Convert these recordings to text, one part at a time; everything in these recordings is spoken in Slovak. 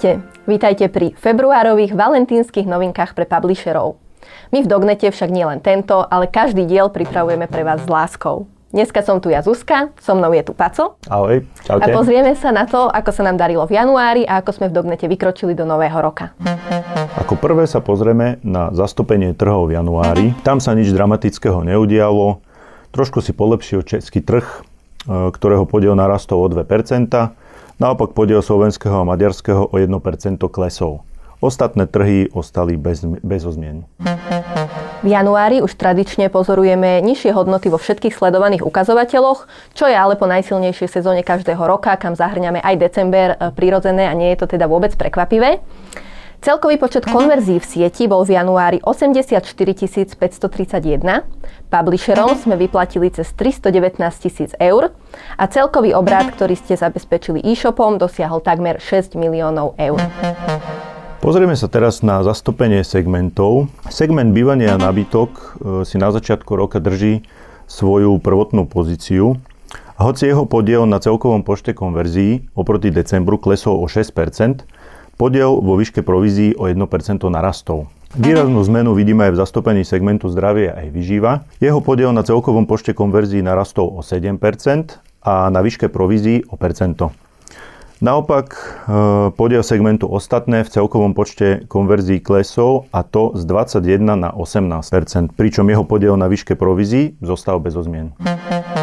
Ahojte, vítajte pri februárových valentínskych novinkách pre publisherov. My v Dognete však nie len tento, ale každý diel pripravujeme pre vás s láskou. Dneska som tu ja Zuzka, so mnou je tu Paco. Ahoj, čaute. A pozrieme sa na to, ako sa nám darilo v januári a ako sme v Dognete vykročili do nového roka. Ako prvé sa pozrieme na zastúpenie trhov v januári. Tam sa nič dramatického neudialo. Trošku si polepšil český trh, e, ktorého podiel narastol o 2%. Naopak podiel slovenského a maďarského o 1% klesol. Ostatné trhy ostali bez, bez zmien. V januári už tradične pozorujeme nižšie hodnoty vo všetkých sledovaných ukazovateľoch, čo je ale po najsilnejšej sezóne každého roka, kam zahrňame aj december, e, prirodzené a nie je to teda vôbec prekvapivé. Celkový počet konverzií v sieti bol v januári 84 531, publisherom sme vyplatili cez 319 tisíc eur a celkový obrad, ktorý ste zabezpečili e-shopom, dosiahol takmer 6 miliónov eur. Pozrieme sa teraz na zastúpenie segmentov. Segment bývania a nábytok e, si na začiatku roka drží svoju prvotnú pozíciu. A hoci jeho podiel na celkovom počte konverzií oproti decembru klesol o 6%, Podiel vo výške provízií o 1% narastol. Výraznú zmenu vidíme aj v zastúpení segmentu zdravie aj vyžíva. Jeho podiel na celkovom počte konverzií narastol o 7% a na výške provízií o percento. Naopak e, podiel segmentu ostatné v celkovom počte konverzií klesol a to z 21 na 18% pričom jeho podiel na výške provízií zostal bez zmien.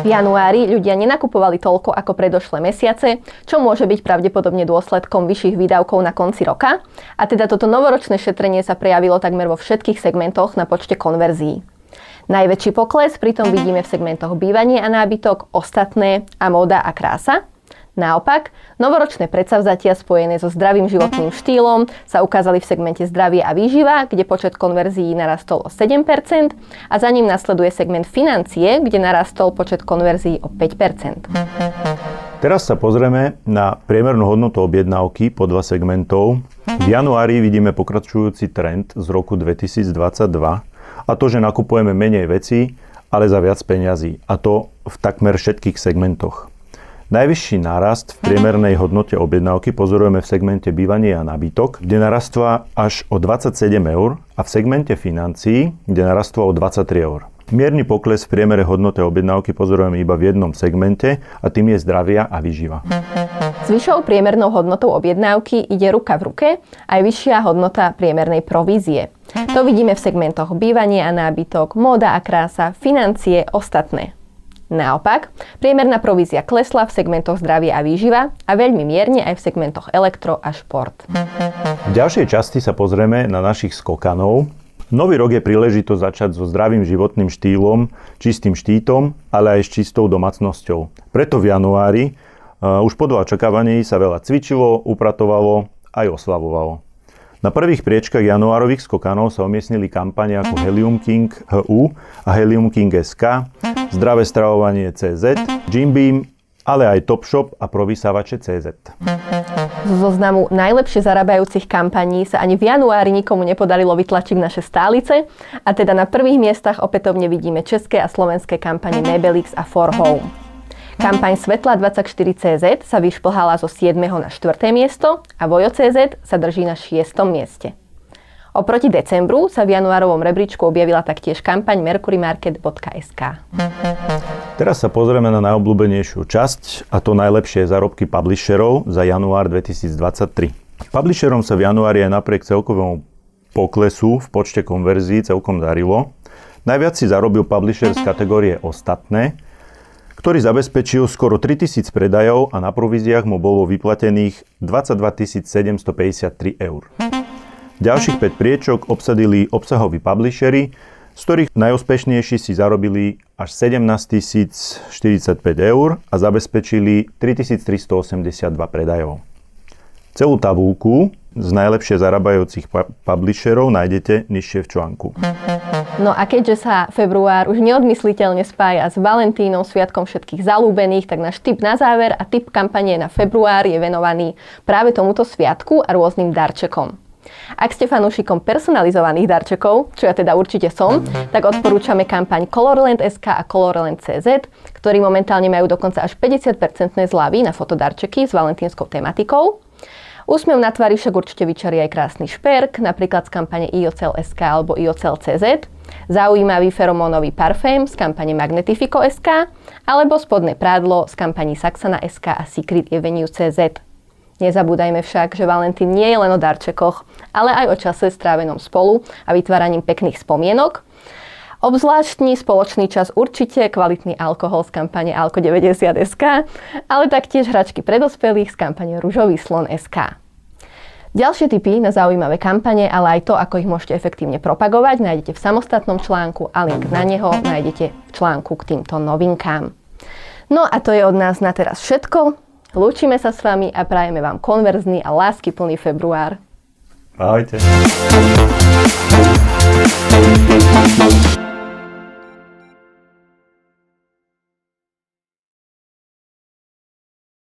V januári ľudia nenakupovali toľko ako predošlé mesiace, čo môže byť pravdepodobne dôsledkom vyšších výdavkov na konci roka. A teda toto novoročné šetrenie sa prejavilo takmer vo všetkých segmentoch na počte konverzií. Najväčší pokles pritom vidíme v segmentoch bývanie a nábytok, ostatné a móda a krása. Naopak, novoročné predsavzatia spojené so zdravým životným štýlom sa ukázali v segmente zdravie a výživa, kde počet konverzií narastol o 7% a za ním nasleduje segment financie, kde narastol počet konverzií o 5%. Teraz sa pozrieme na priemernú hodnotu objednávky podľa segmentov. V januári vidíme pokračujúci trend z roku 2022 a to, že nakupujeme menej vecí, ale za viac peňazí. A to v takmer všetkých segmentoch. Najvyšší nárast v priemernej hodnote objednávky pozorujeme v segmente bývanie a nábytok, kde narastla až o 27 eur a v segmente financií, kde narastla o 23 eur. Mierny pokles v priemere hodnote objednávky pozorujeme iba v jednom segmente a tým je zdravia a výživa. S vyššou priemernou hodnotou objednávky ide ruka v ruke aj vyššia hodnota priemernej provízie. To vidíme v segmentoch bývanie a nábytok, móda a krása, financie, ostatné. Naopak, priemerná provízia klesla v segmentoch zdravie a výživa a veľmi mierne aj v segmentoch elektro a šport. V ďalšej časti sa pozrieme na našich skokanov. Nový rok je príležitosť začať so zdravým životným štýlom, čistým štítom, ale aj s čistou domácnosťou. Preto v januári uh, už podľa očakávaní sa veľa cvičilo, upratovalo aj oslavovalo. Na prvých priečkach januárových skokanov sa umiestnili kampane ako Helium King HU a Helium King SK, Zdravé stravovanie CZ, Jim Beam, ale aj Topshop a provysávače CZ. Z zoznamu najlepšie zarábajúcich kampaní sa ani v januári nikomu nepodarilo vytlačiť naše stálice a teda na prvých miestach opätovne vidíme české a slovenské kampane Mebelix a For Home. Kampaň Svetla 24CZ sa vyšplhala zo 7. na 4. miesto a Vojo CZ sa drží na 6. mieste. Oproti decembru sa v januárovom rebríčku objavila taktiež kampaň mercurymarket.sk. Teraz sa pozrieme na najobľúbenejšiu časť a to najlepšie zárobky publisherov za január 2023. Publisherom sa v januári aj napriek celkovému poklesu v počte konverzií celkom darilo. Najviac si zarobil publisher z kategórie ostatné, ktorý zabezpečil skoro 3000 predajov a na províziách mu bolo vyplatených 22 753 eur. Ďalších 5 priečok obsadili obsahoví publishery, z ktorých najúspešnejší si zarobili až 17 045 eur a zabezpečili 3382 predajov. Celú tabulku z najlepšie zarábajúcich publisherov nájdete nižšie v článku. No a keďže sa február už neodmysliteľne spája s Valentínom, sviatkom všetkých zalúbených, tak náš tip na záver a tip kampanie na február je venovaný práve tomuto sviatku a rôznym darčekom. Ak ste fanúšikom personalizovaných darčekov, čo ja teda určite som, tak odporúčame kampaň Colorland SK a Colorland CZ, ktorí momentálne majú dokonca až 50% zľavy na fotodarčeky s valentínskou tematikou. Úsmev na tvári však určite vyčarí aj krásny šperk, napríklad z kampane IOCL.sk alebo IOCL.cz, zaujímavý feromónový parfém z kampane Magnetifico.sk alebo spodné prádlo z kampaní Saxana.sk a Secret Avenue.cz. Nezabúdajme však, že Valentín nie je len o darčekoch, ale aj o čase strávenom spolu a vytváraním pekných spomienok. Obzvláštny spoločný čas určite kvalitný alkohol z kampane Alko 90SK, ale taktiež hračky pre dospelých z kampane Ružový slon SK. Ďalšie tipy na zaujímavé kampane, ale aj to, ako ich môžete efektívne propagovať, nájdete v samostatnom článku a link na neho nájdete v článku k týmto novinkám. No a to je od nás na teraz všetko. Lúčime sa s vami a prajeme vám konverzný a láskyplný február. Ahojte.